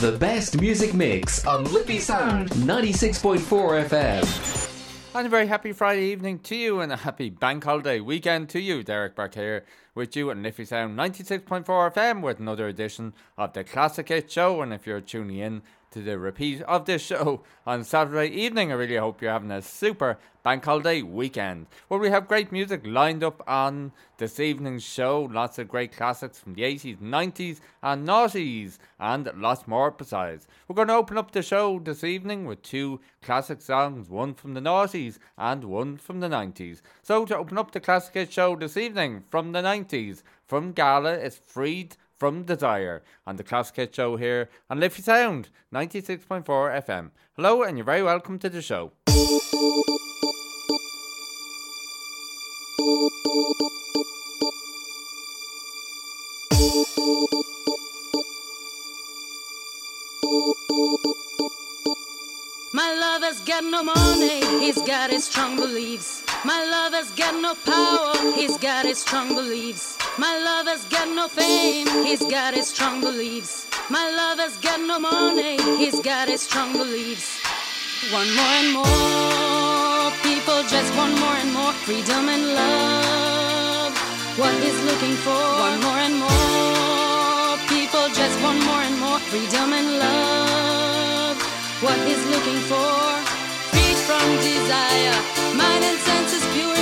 The best music mix on Liffey Sound 96.4 FM. And a very happy Friday evening to you and a happy bank holiday weekend to you. Derek back here with you at Liffey Sound 96.4 FM with another edition of the Classic Hit Show. And if you're tuning in to the repeat of this show on Saturday evening. I really hope you're having a super bank holiday weekend where we have great music lined up on this evening's show. Lots of great classics from the 80s, 90s, and noughties, and lots more besides. We're going to open up the show this evening with two classic songs, one from the noughties and one from the 90s. So to open up the classic show this evening from the 90s, from Gala, it's Freed from Desire on the Classic Hit Show here on Liffey Sound 96.4 FM. Hello, and you're very welcome to the show. My lover's got no money, he's got his strong beliefs. My lover's got no power, he's got his strong beliefs. My lover's got no fame, he's got his strong beliefs. My lover's got no money, he's got his strong beliefs. One more and more people just want more and more freedom and love. What he's looking for, one more and more people just want more and more freedom and love. What he's looking for, freed from desire, mind and senses purify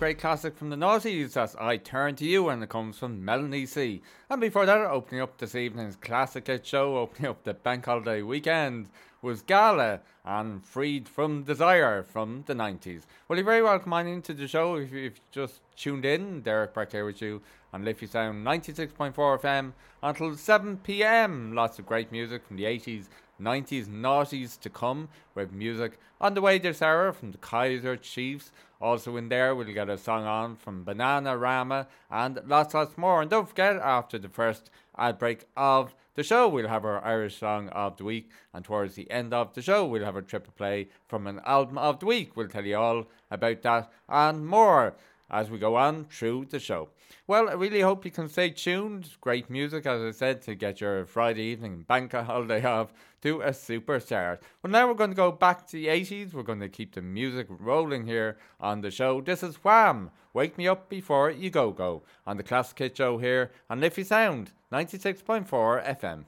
great classic from the noughties. That's I Turn to You, and it comes from Melanie C. And before that, opening up this evening's classic hit show, opening up the bank holiday weekend, was Gala and Freed from Desire from the 90s. Well, you're very welcome on into the show if you've just tuned in. Derek back here with you on Liffey Sound 96.4 FM until 7 pm. Lots of great music from the 80s 90s noughties to come with music on the way this hour from the Kaiser Chiefs. Also in there, we'll get a song on from Bananarama and lots, lots more. And don't forget, after the first ad break of the show, we'll have our Irish song of the week. And towards the end of the show, we'll have a triple play from an album of the week. We'll tell you all about that and more as we go on through the show. Well, I really hope you can stay tuned. Great music, as I said, to get your Friday evening bank holiday off to a super start. Well, now we're going to go back to the 80s. We're going to keep the music rolling here on the show. This is Wham! Wake Me Up Before You Go Go on the Classic Hit Show here on Liffey Sound 96.4 FM.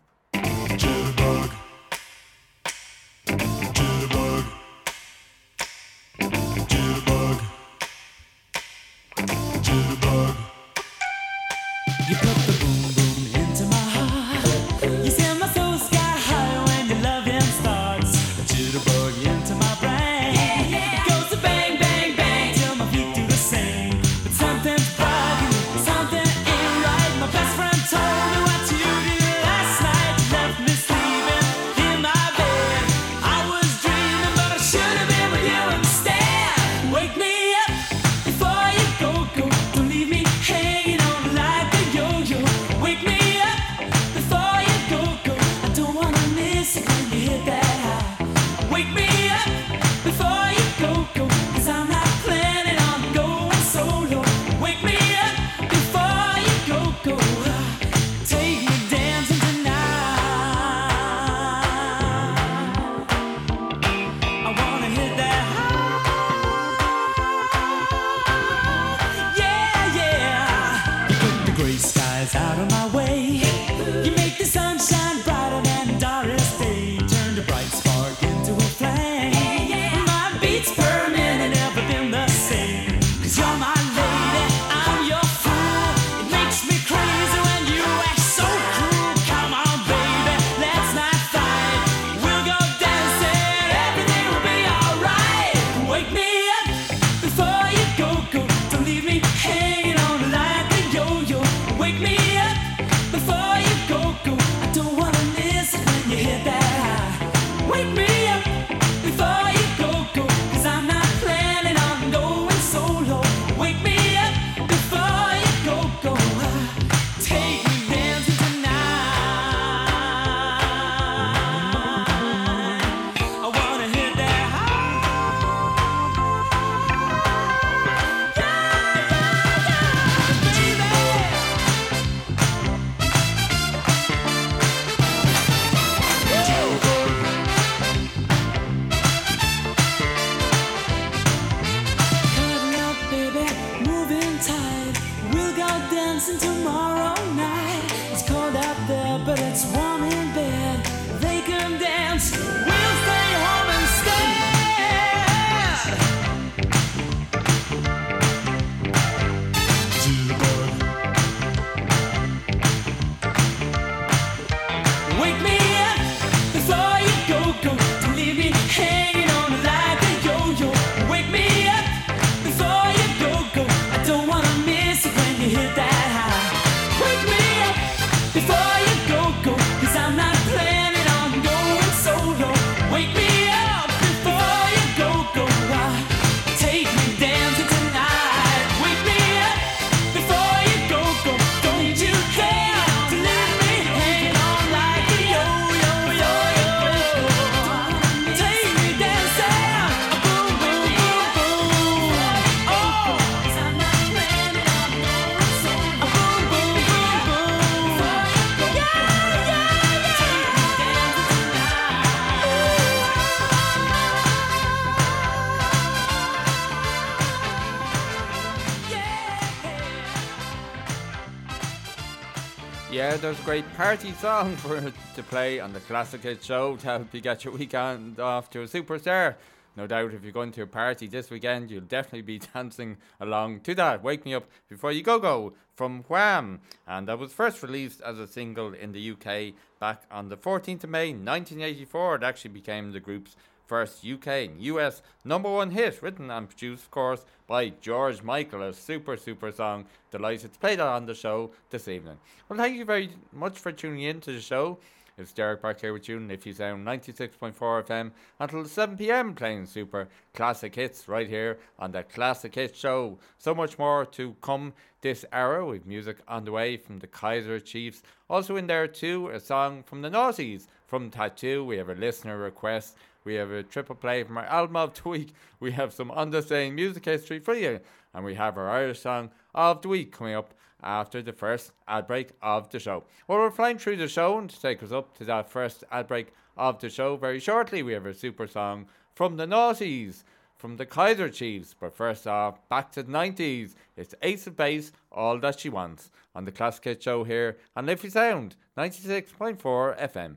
There's a great party song for to play on the Classic Hit Show to help you get your weekend off to a superstar. no doubt if you're going to a party this weekend, you'll definitely be dancing along to that. Wake Me Up Before You Go Go from Wham. And that was first released as a single in the UK back on the 14th of May 1984. It actually became the group's first UK and US number one hit, written and produced, of course, by George Michael. A super, super song. Delighted to play that on the show this evening. Well, thank you very much for tuning in to the show. It's Derek back here with you, and Liffey Sound 96.4 FM until 7 pm playing super classic hits right here on the Classic Hits Show. So much more to come this hour with music on the way from the Kaiser Chiefs. Also in there too, a song from the Naughties from Tattoo. We have a listener request. We have a triple play from our album of the week. We have some understanding music history for you, and we have our Irish song of the week coming up after the first ad break of the show. Well, we're flying through the show and to take us up to that first ad break of the show very shortly. We have a super song from the Naughties, from the Kaiser Chiefs. But first off, back to the 90s. It's Ace of Base, All That She Wants, on the Classic Hit Show here on Liffey Sound, 96.4 FM.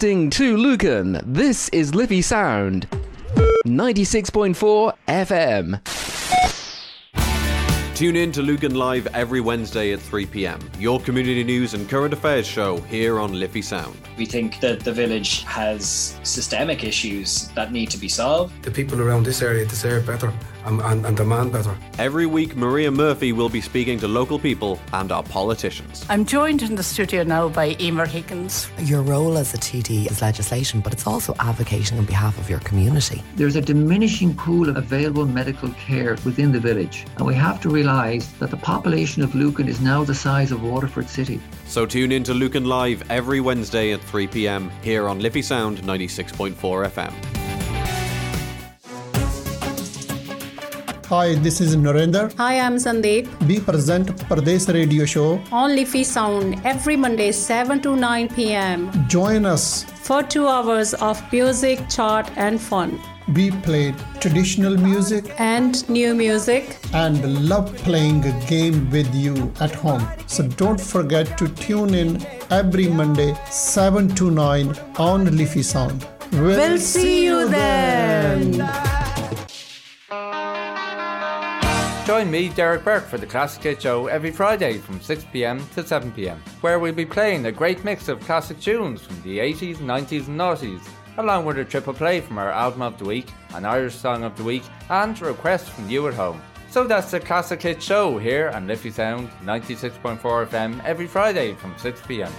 Broadcasting to Lucan, this is Liffey Sound. 96.4 FM. Tune in to Lucan Live every Wednesday at 3 pm. Your community news and current affairs show here on Liffey Sound. We think that the village has systemic issues that need to be solved. The people around this area deserve better and, and, and demand better. Every week, Maria Murphy will be speaking to local people and our politicians. I'm joined in the studio now by Emer Higgins. Your role as a TD is legislation, but it's also advocating on behalf of your community. There's a diminishing pool of available medical care within the village, and we have to realise that the population of Lucan is now the size of Waterford City. So tune in to Lucan Live every Wednesday at 3 pm here on Liffey Sound 96.4 FM. Hi, this is Narendra. Hi, I'm Sandeep. We present Pradesh Radio Show on Liffey Sound every Monday 7 to 9 p.m. Join us for two hours of music, chart, and fun. We play traditional music and new music and love playing a game with you at home. So don't forget to tune in every Monday 7 to 9 on Liffey Sound. We'll, we'll see you then. then. Join me, Derek Burke, for the Classic Hit Show every Friday from 6pm to 7pm, where we'll be playing a great mix of classic tunes from the 80s, 90s, and noughties, along with a triple play from our album of the week, an Irish song of the week, and requests from you at home. So that's the Classic Hit Show here on Liffey Sound 96.4 FM every Friday from 6pm.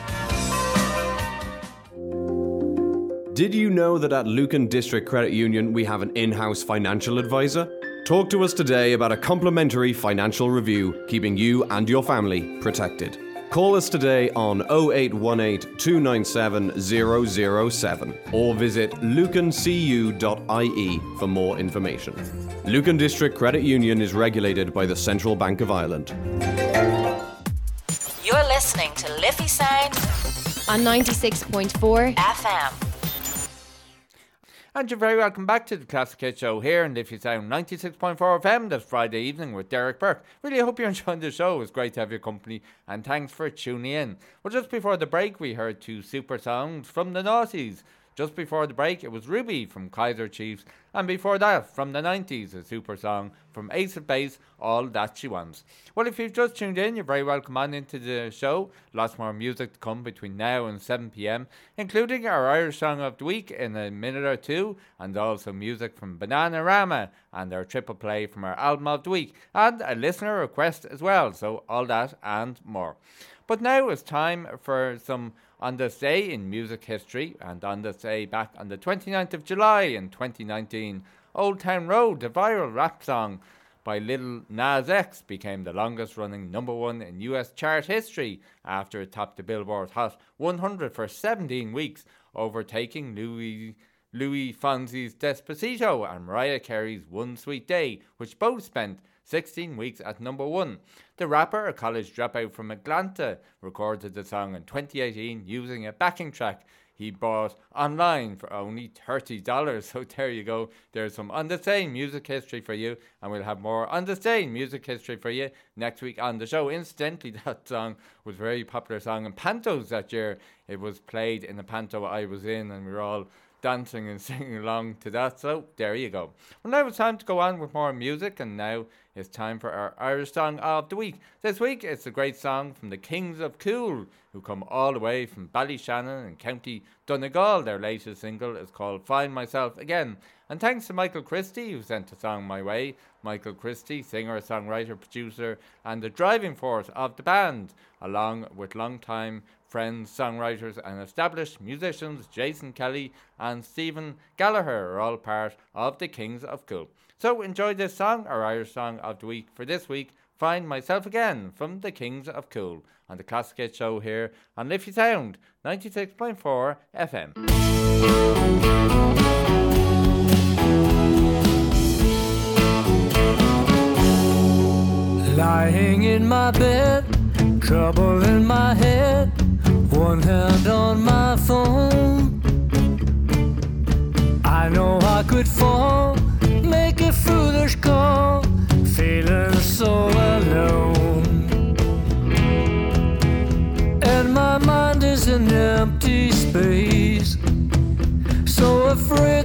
Did you know that at Lucan District Credit Union we have an in house financial advisor? Talk to us today about a complimentary financial review, keeping you and your family protected. Call us today on 0818 297 007 or visit lucancu.ie for more information. Lucan District Credit Union is regulated by the Central Bank of Ireland. You're listening to Liffey Sound on 96.4 FM. And you're very welcome back to the Classic Hit Show here and Liffey Sound 96.4 FM this Friday evening with Derek Burke. Really hope you're enjoying the show. It's great to have your company and thanks for tuning in. Well, just before the break, we heard two super songs from the Naughties. Just before the break, it was Ruby from Kaiser Chiefs, and before that, from the 90s, a super song from Ace of Base, All That She Wants. Well, if you've just tuned in, you're very welcome on into the show. Lots more music to come between now and 7 pm, including our Irish Song of the Week in a minute or two, and also music from Bananarama and our triple play from our album of the week, and a listener request as well. So, all that and more. But now it's time for some on this day in music history and on this day back on the 29th of July in 2019. Old Town Road, the viral rap song by Lil Nas X, became the longest running number one in US chart history after it topped the Billboard Hot 100 for 17 weeks, overtaking Louis. Luis Fonsi's Despacito and Mariah Carey's One Sweet Day, which both spent 16 weeks at number one. The rapper, a college dropout from Atlanta, recorded the song in 2018 using a backing track he bought online for only $30. So there you go. There's some on the same music history for you, and we'll have more on the same music history for you next week on the show. Incidentally, that song was a very popular song in Pantos that year. It was played in the Panto I was in, and we were all dancing and singing along to that. So there you go. Well, now it's time to go on with more music, and now it's time for our Irish song of the week. This week it's a great song from the Kings of Cool, who come all the way from Ballyshannon in County Donegal. Their latest single is called Find Myself Again. And thanks to Michael Christie, who sent the song my way. Michael Christie, singer, songwriter, producer, and the driving force of the band, along with long-time friends, songwriters, and established musicians Jason Kelly and Stephen Gallagher are all part of the Kings of Cool. So enjoy this song, our Irish song of the week for this week. Find myself again from the Kings of Cool on the Classic Hit Show here on Liffey Sound 96.4 FM. Lying in my bed, trouble in my head one hand on my phone. I know I could fall, make a foolish call, feeling so alone. And my mind is an empty space, so afraid.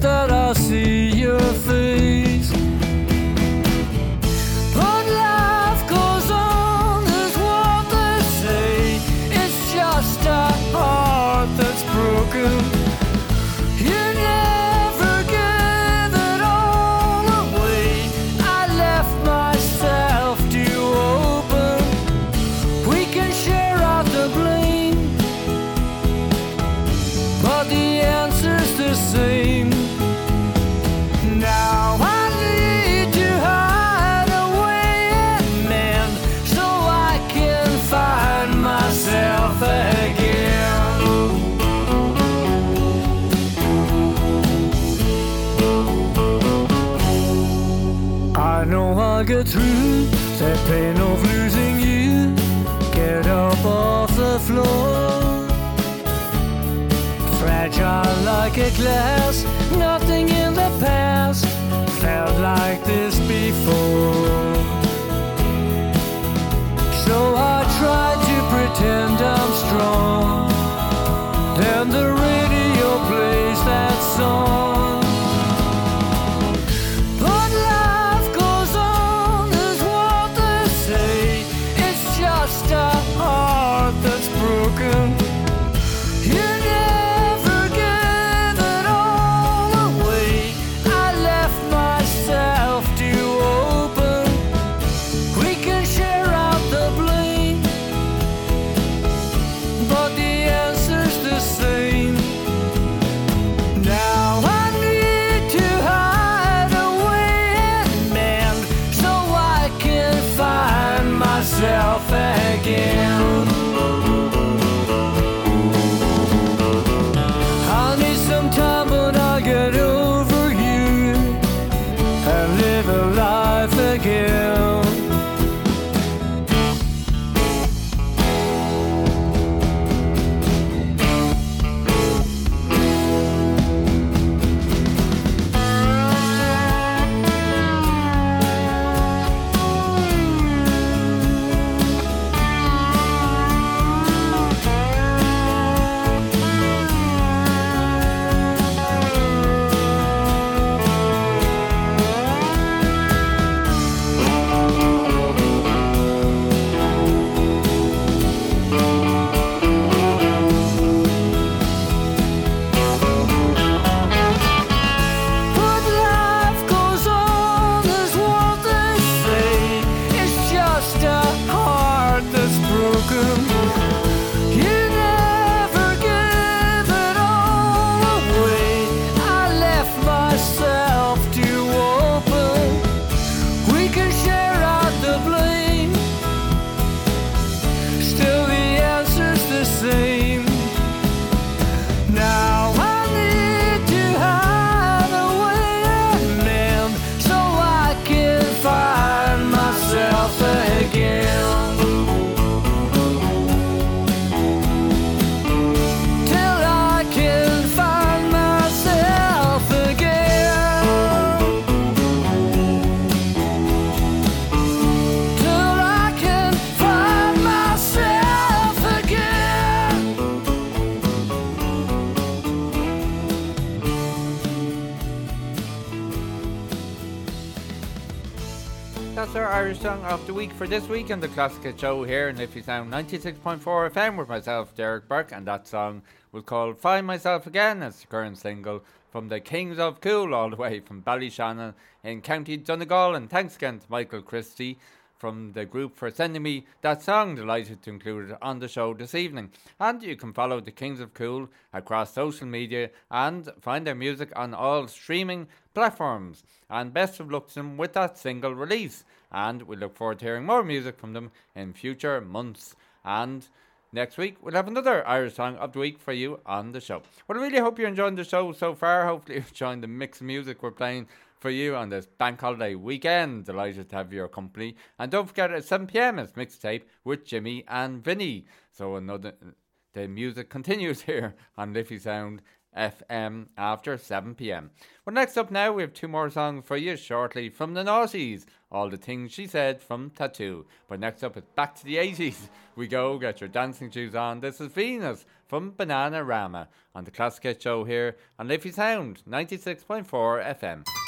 Song of the week for this week on the Classic Show here in Liffey Sound 96.4 FM with myself, Derek Burke, and that song was called Find Myself Again. It's the current single from the Kings of Cool, all the way from Ballyshannon in County Donegal. And thanks again to Michael Christie from the group for sending me that song. Delighted to include it on the show this evening. And you can follow the Kings of Cool across social media and find their music on all streaming platforms. And best of luck to them with that single release. And we look forward to hearing more music from them in future months. And next week we'll have another Irish song of the week for you on the show. Well, I really hope you're enjoying the show so far. Hopefully, you've enjoying the mix of music we're playing for you on this bank holiday weekend. Delighted to have your company. And don't forget at 7 pm it's mixtape with Jimmy and Vinny. So another the music continues here on Liffey Sound FM after 7 pm. Well, next up now, we have two more songs for you shortly from the Naughties. All the things she said from Tattoo. But next up, it's back to the 80s. We go, get your dancing shoes on. This is Venus from Bananarama on the Classic Show here on Liffey Sound 96.4 FM.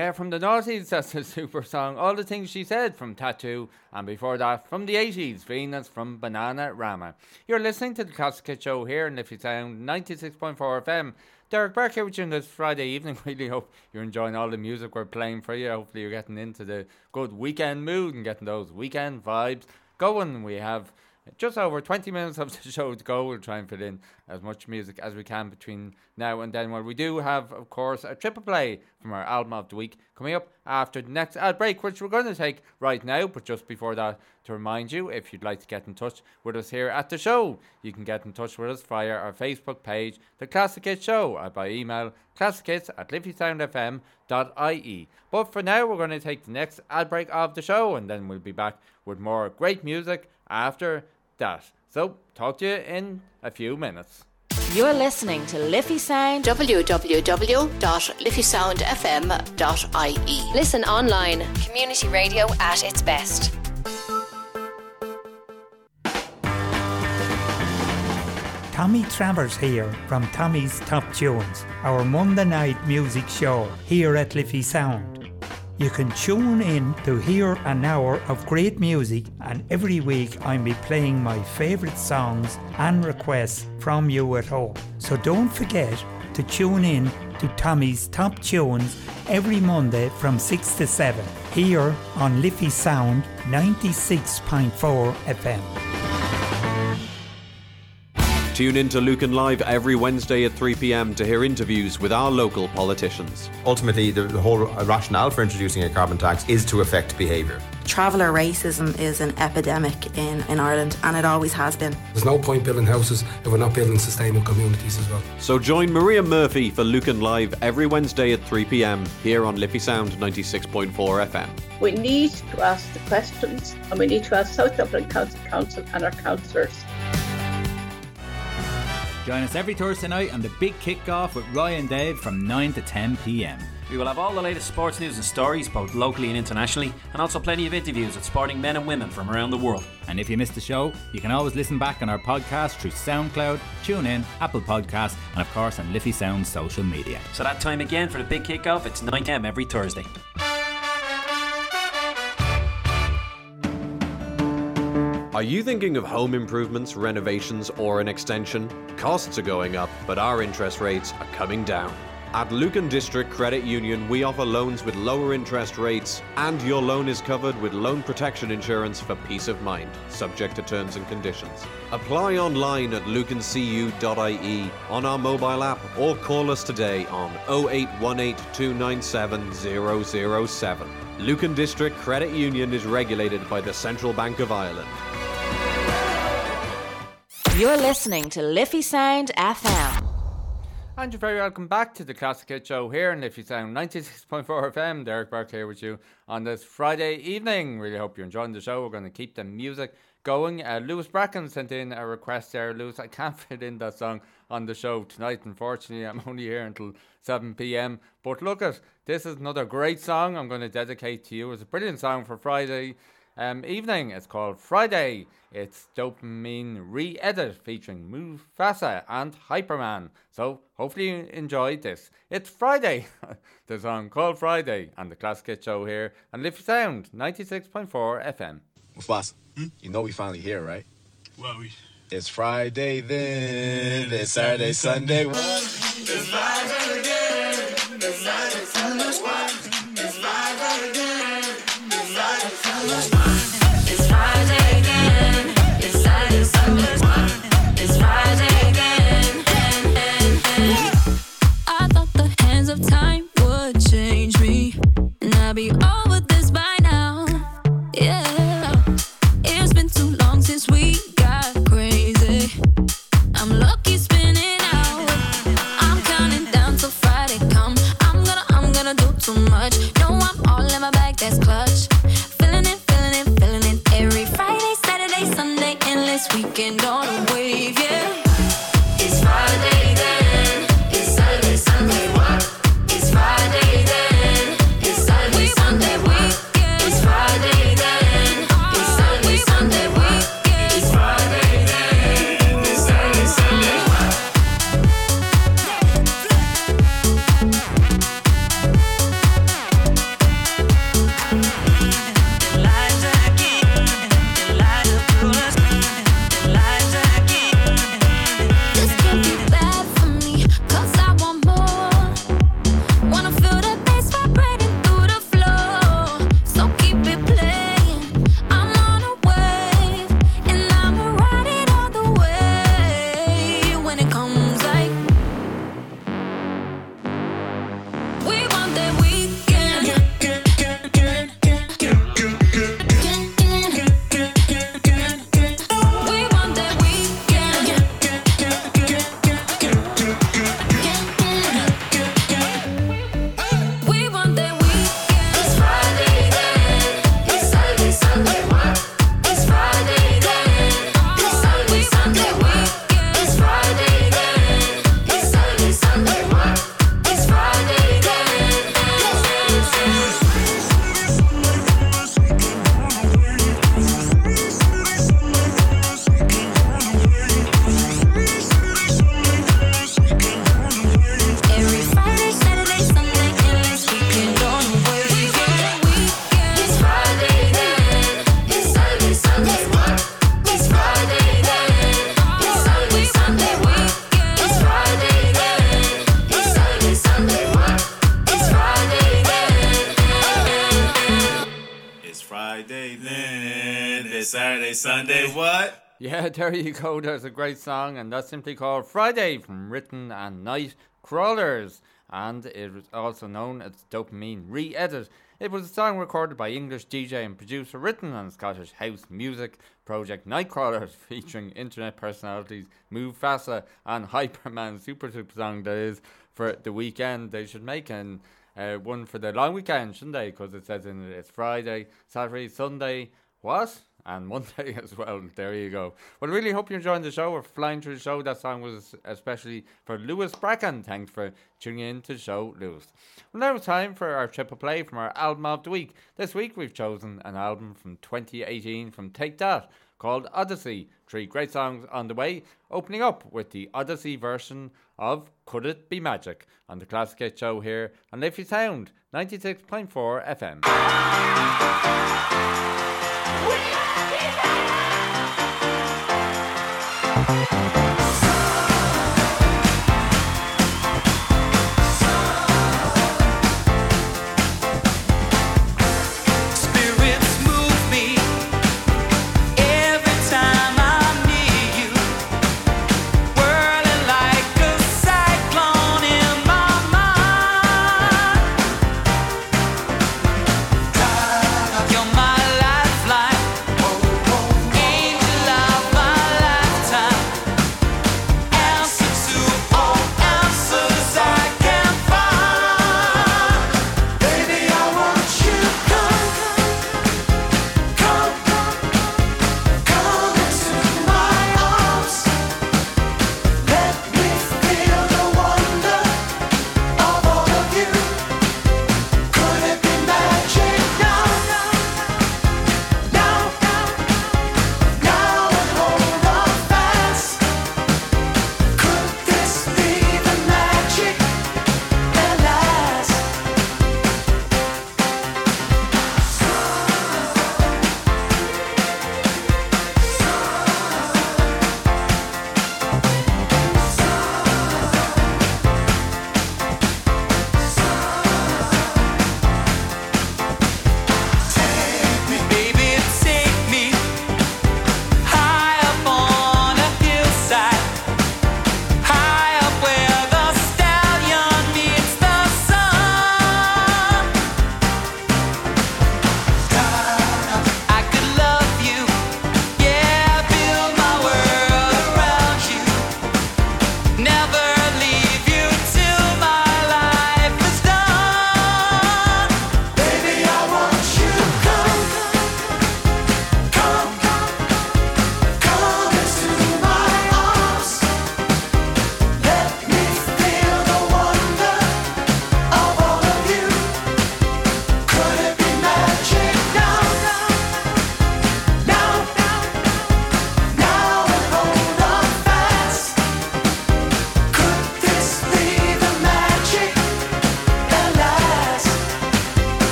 Yeah, from the noughties, that's a super song. All the things she said from t.A.T.u., and before that, from the 80s, Venus from Bananarama. You're listening to the Classic Show here in Liffey Sound 96.4 FM. Derek Burke here with you on this Friday evening. Really hope you're enjoying all the music we're playing for you. Hopefully, you're getting into the good weekend mood and getting those weekend vibes going. We have just over 20 minutes of the show to go. We'll try and fit in as much music as we can between now and then. Well, we do have, of course, a triple play from our album of the week coming up after the next ad break, which we're going to take right now. But just before that, to remind you, if you'd like to get in touch with us here at the show, you can get in touch with us via our Facebook page, The Classic Hits Show, or by email, classichits at liffeysoundfm.ie. But for now, we're going to take the next ad break of the show, and then we'll be back with more great music after that. So, talk to you in a few minutes. You're listening to Liffey Sound. www.liffeysoundfm.ie. Listen online. Community radio at its best. Tommy Travers here from Tommy's Top Tunes, our Monday night music show here at Liffey Sound. You can tune in to hear an hour of great music, and every week I'll be playing my favourite songs and requests from you at home. So don't forget to tune in to Tommy's Top Tunes every Monday from 6 to 7 here on Liffey Sound 96.4 FM. Tune in to Lucan Live every Wednesday at 3 pm to hear interviews with our local politicians. Ultimately, the, the whole rationale for introducing a carbon tax is to affect behaviour. Traveller racism is an epidemic in, in Ireland and it always has been. There's no point building houses if we're not building sustainable communities as well. So join Maria Murphy for Lucan Live every Wednesday at 3 pm here on Liffey Sound 96.4 FM. We need to ask the questions and we need to ask South Dublin Council Council and our councillors. Join us every Thursday night on the big kickoff with Roy and Dave from 9 to 10 pm. We will have all the latest sports news and stories, both locally and internationally, and also plenty of interviews with sporting men and women from around the world. And if you missed the show, you can always listen back on our podcast through SoundCloud, TuneIn, Apple Podcasts, and of course on Liffey Sound social media. So that time again for the big kickoff, it's 9 am every Thursday. Are you thinking of home improvements, renovations, or an extension? Costs are going up, but our interest rates are coming down. At Lucan District Credit Union, we offer loans with lower interest rates, and your loan is covered with loan protection insurance for peace of mind, subject to terms and conditions. Apply online at lucancu.ie, on our mobile app, or call us today on 0818 297 007. Lucan District Credit Union is regulated by the Central Bank of Ireland. You're listening to Liffey Sound FM. And you're very welcome back to the Classic Hit Show here in Liffey Sound 96.4 FM. Derek Burke here with you on this Friday evening. Really hope you're enjoying the show. We're going to keep the music going. Uh, Lewis Bracken sent in a request there. Lewis, I can't fit in that song on the show tonight. Unfortunately, I'm only here until 7 p.m. But look at this is another great song I'm going to dedicate to you. It's a brilliant song for Friday um, evening. It's called Friday. It's Dopamine Re Edit featuring Mufasa and Hypeman. So hopefully you enjoyed this. It's Friday. the song called Friday and the Classic Hit Show here and Liffey Sound 96.4 FM. Mufasa, you know we finally here, right? Well, we. It's Friday then. It's Saturday, Sunday. It's Friday again. It's Friday, Sunday. Saturday, Sunday, what? Yeah, there you go. There's a great song, and that's simply called Friday from Riton and Night Crawlers. And it was also known as Dopamine Re Edit. It was a song recorded by English DJ and producer, Riton on Scottish house music project Nightcrawlers, featuring internet personalities Mufasa and Hypeman. Super super song that is for the weekend. They should make an uh, one for the long weekend, shouldn't they? Because it says in it it's Friday, Saturday, Sunday. What? And Monday as well. There you go. Well, really hope you're enjoying the show. We're flying through the show. That song was especially for Lewis Bracken. Thanks for tuning in to the show, Lewis. Well, now it's time for our triple play from our album of the week. This week we've chosen an album from 2018 from Take That called Odyssey. Three great songs on the way, opening up with the Odyssey version of Could It Be Magic on the Classic Hit Show here on Liffey Sound 96.4 FM. On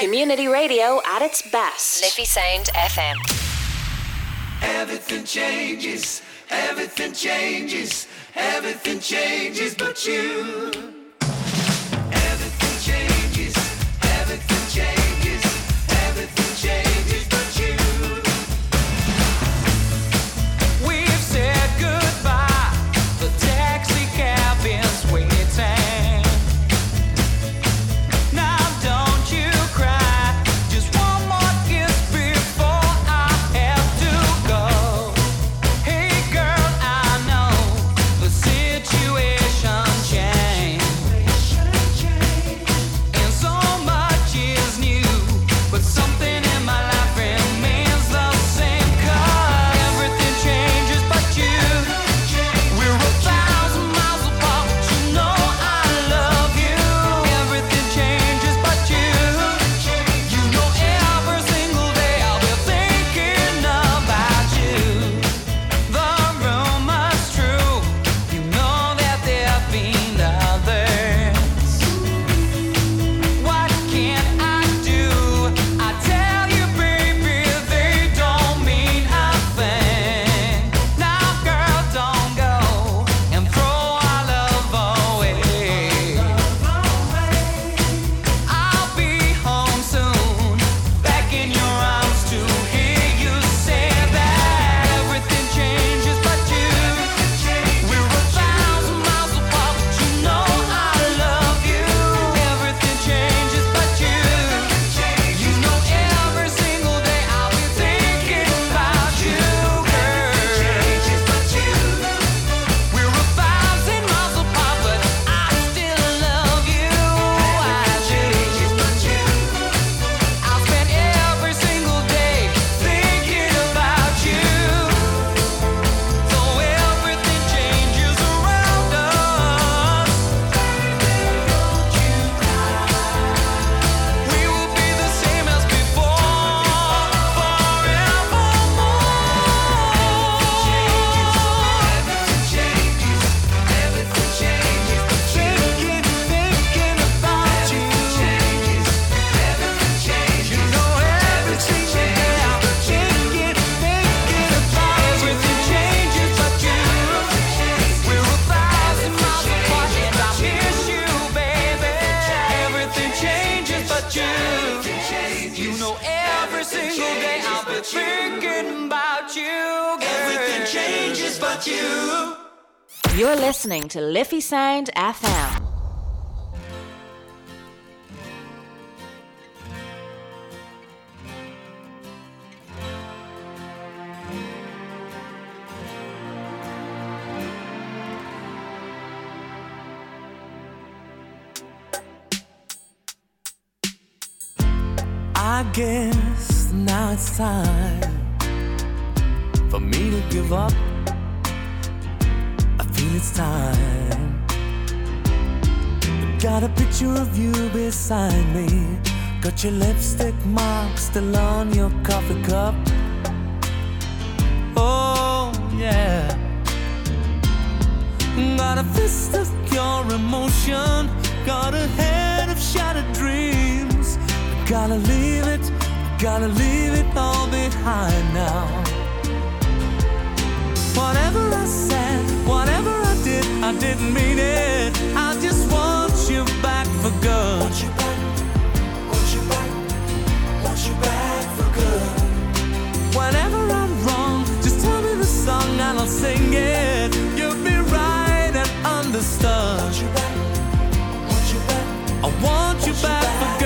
Community Radio at its best. Liffey Sound FM. Everything changes, everything changes, everything changes but you. I guess now it's time for me to give up. I feel it's time. Got a picture of you beside me. Got your lipstick mark still on your coffee cup. Oh, yeah. Got a fist of pure emotion. Got a head of shattered dreams. Gotta leave it, gotta leave it all behind now. Whatever I said, whatever I did, I didn't mean it. I just want you back for good. Want you back, want you back, want you back for good. Whenever I'm wrong, just tell me the song and I'll sing it. You'll be right and understood. Want you back, want you back, I want you back for good.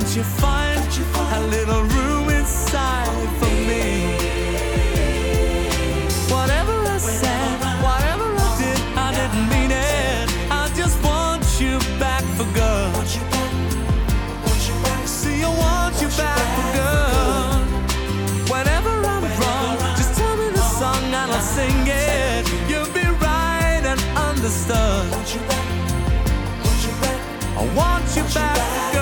Can't you find a little room inside for me? Whatever I said, whatever I did, I didn't mean it. I just want you back for good. See, I want you back for good. Whenever I'm wrong, just tell me the song and I'll sing it. You'll be right and understood. I want you back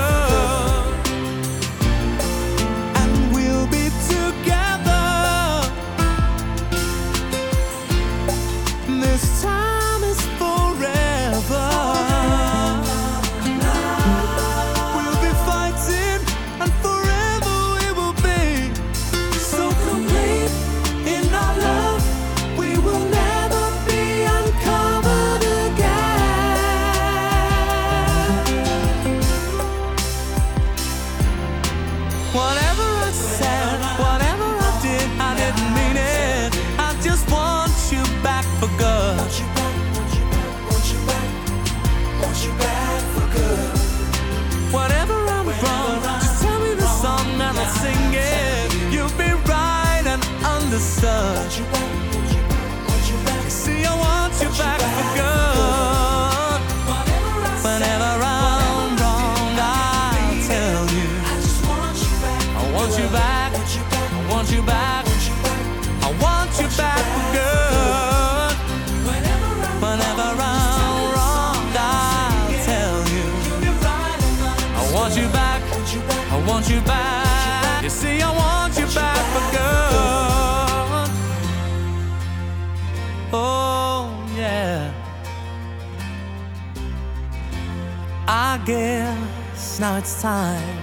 guess now it's time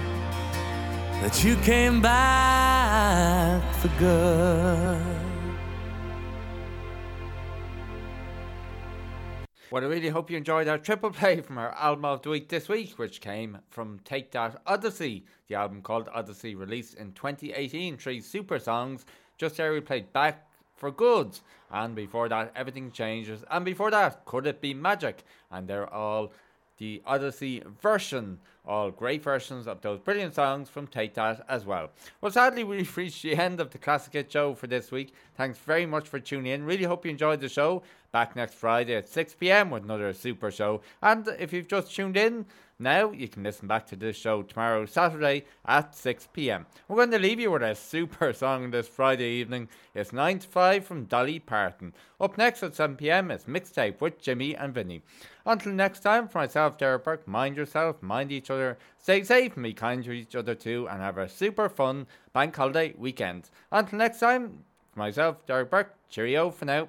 that you came back for good. Well, I really hope you enjoyed our triple play from our album of the week this week, which came from Take That Odyssey, the album called Odyssey, released in 2018. Three super songs. Just there, we played Back for Good, and before that, Everything Changes, and before that, Could It Be Magic? And they're all the Odyssey version. All great versions of those brilliant songs from Take That as well. Well, sadly, we've reached the end of the Classic Hit Show for this week. Thanks very much for tuning in. Really hope you enjoyed the show. Back next Friday at 6 pm with another super show. And if you've just tuned in, now you can listen back to this show tomorrow, Saturday at 6 pm. We're going to leave you with a super song this Friday evening. It's 9 to 5 from Dolly Parton. Up next at 7 pm is Mixtape with Jimmy and Vinny. Until next time, for myself, Derek Burke, mind yourself, mind each other, stay safe, and be kind to each other too, and have a super fun bank holiday weekend. Until next time, for myself, Derek Burke, cheerio for now.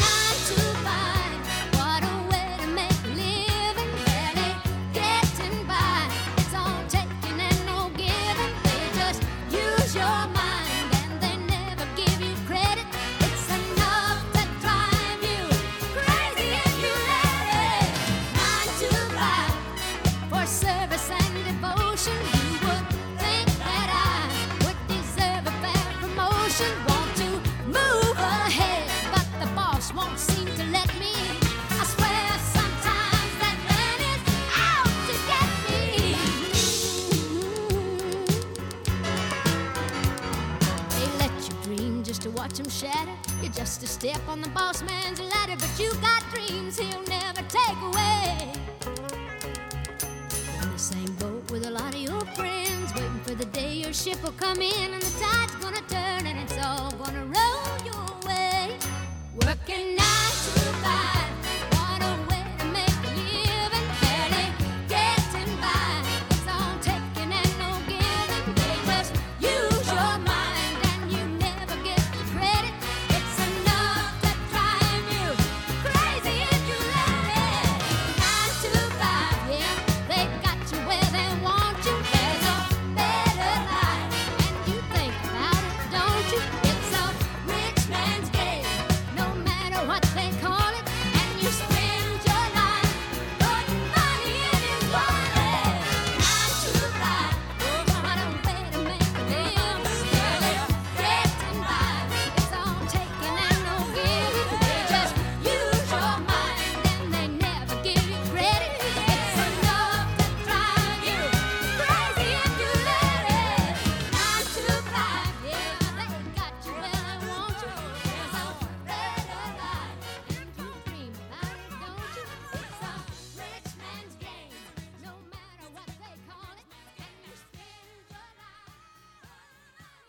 people come in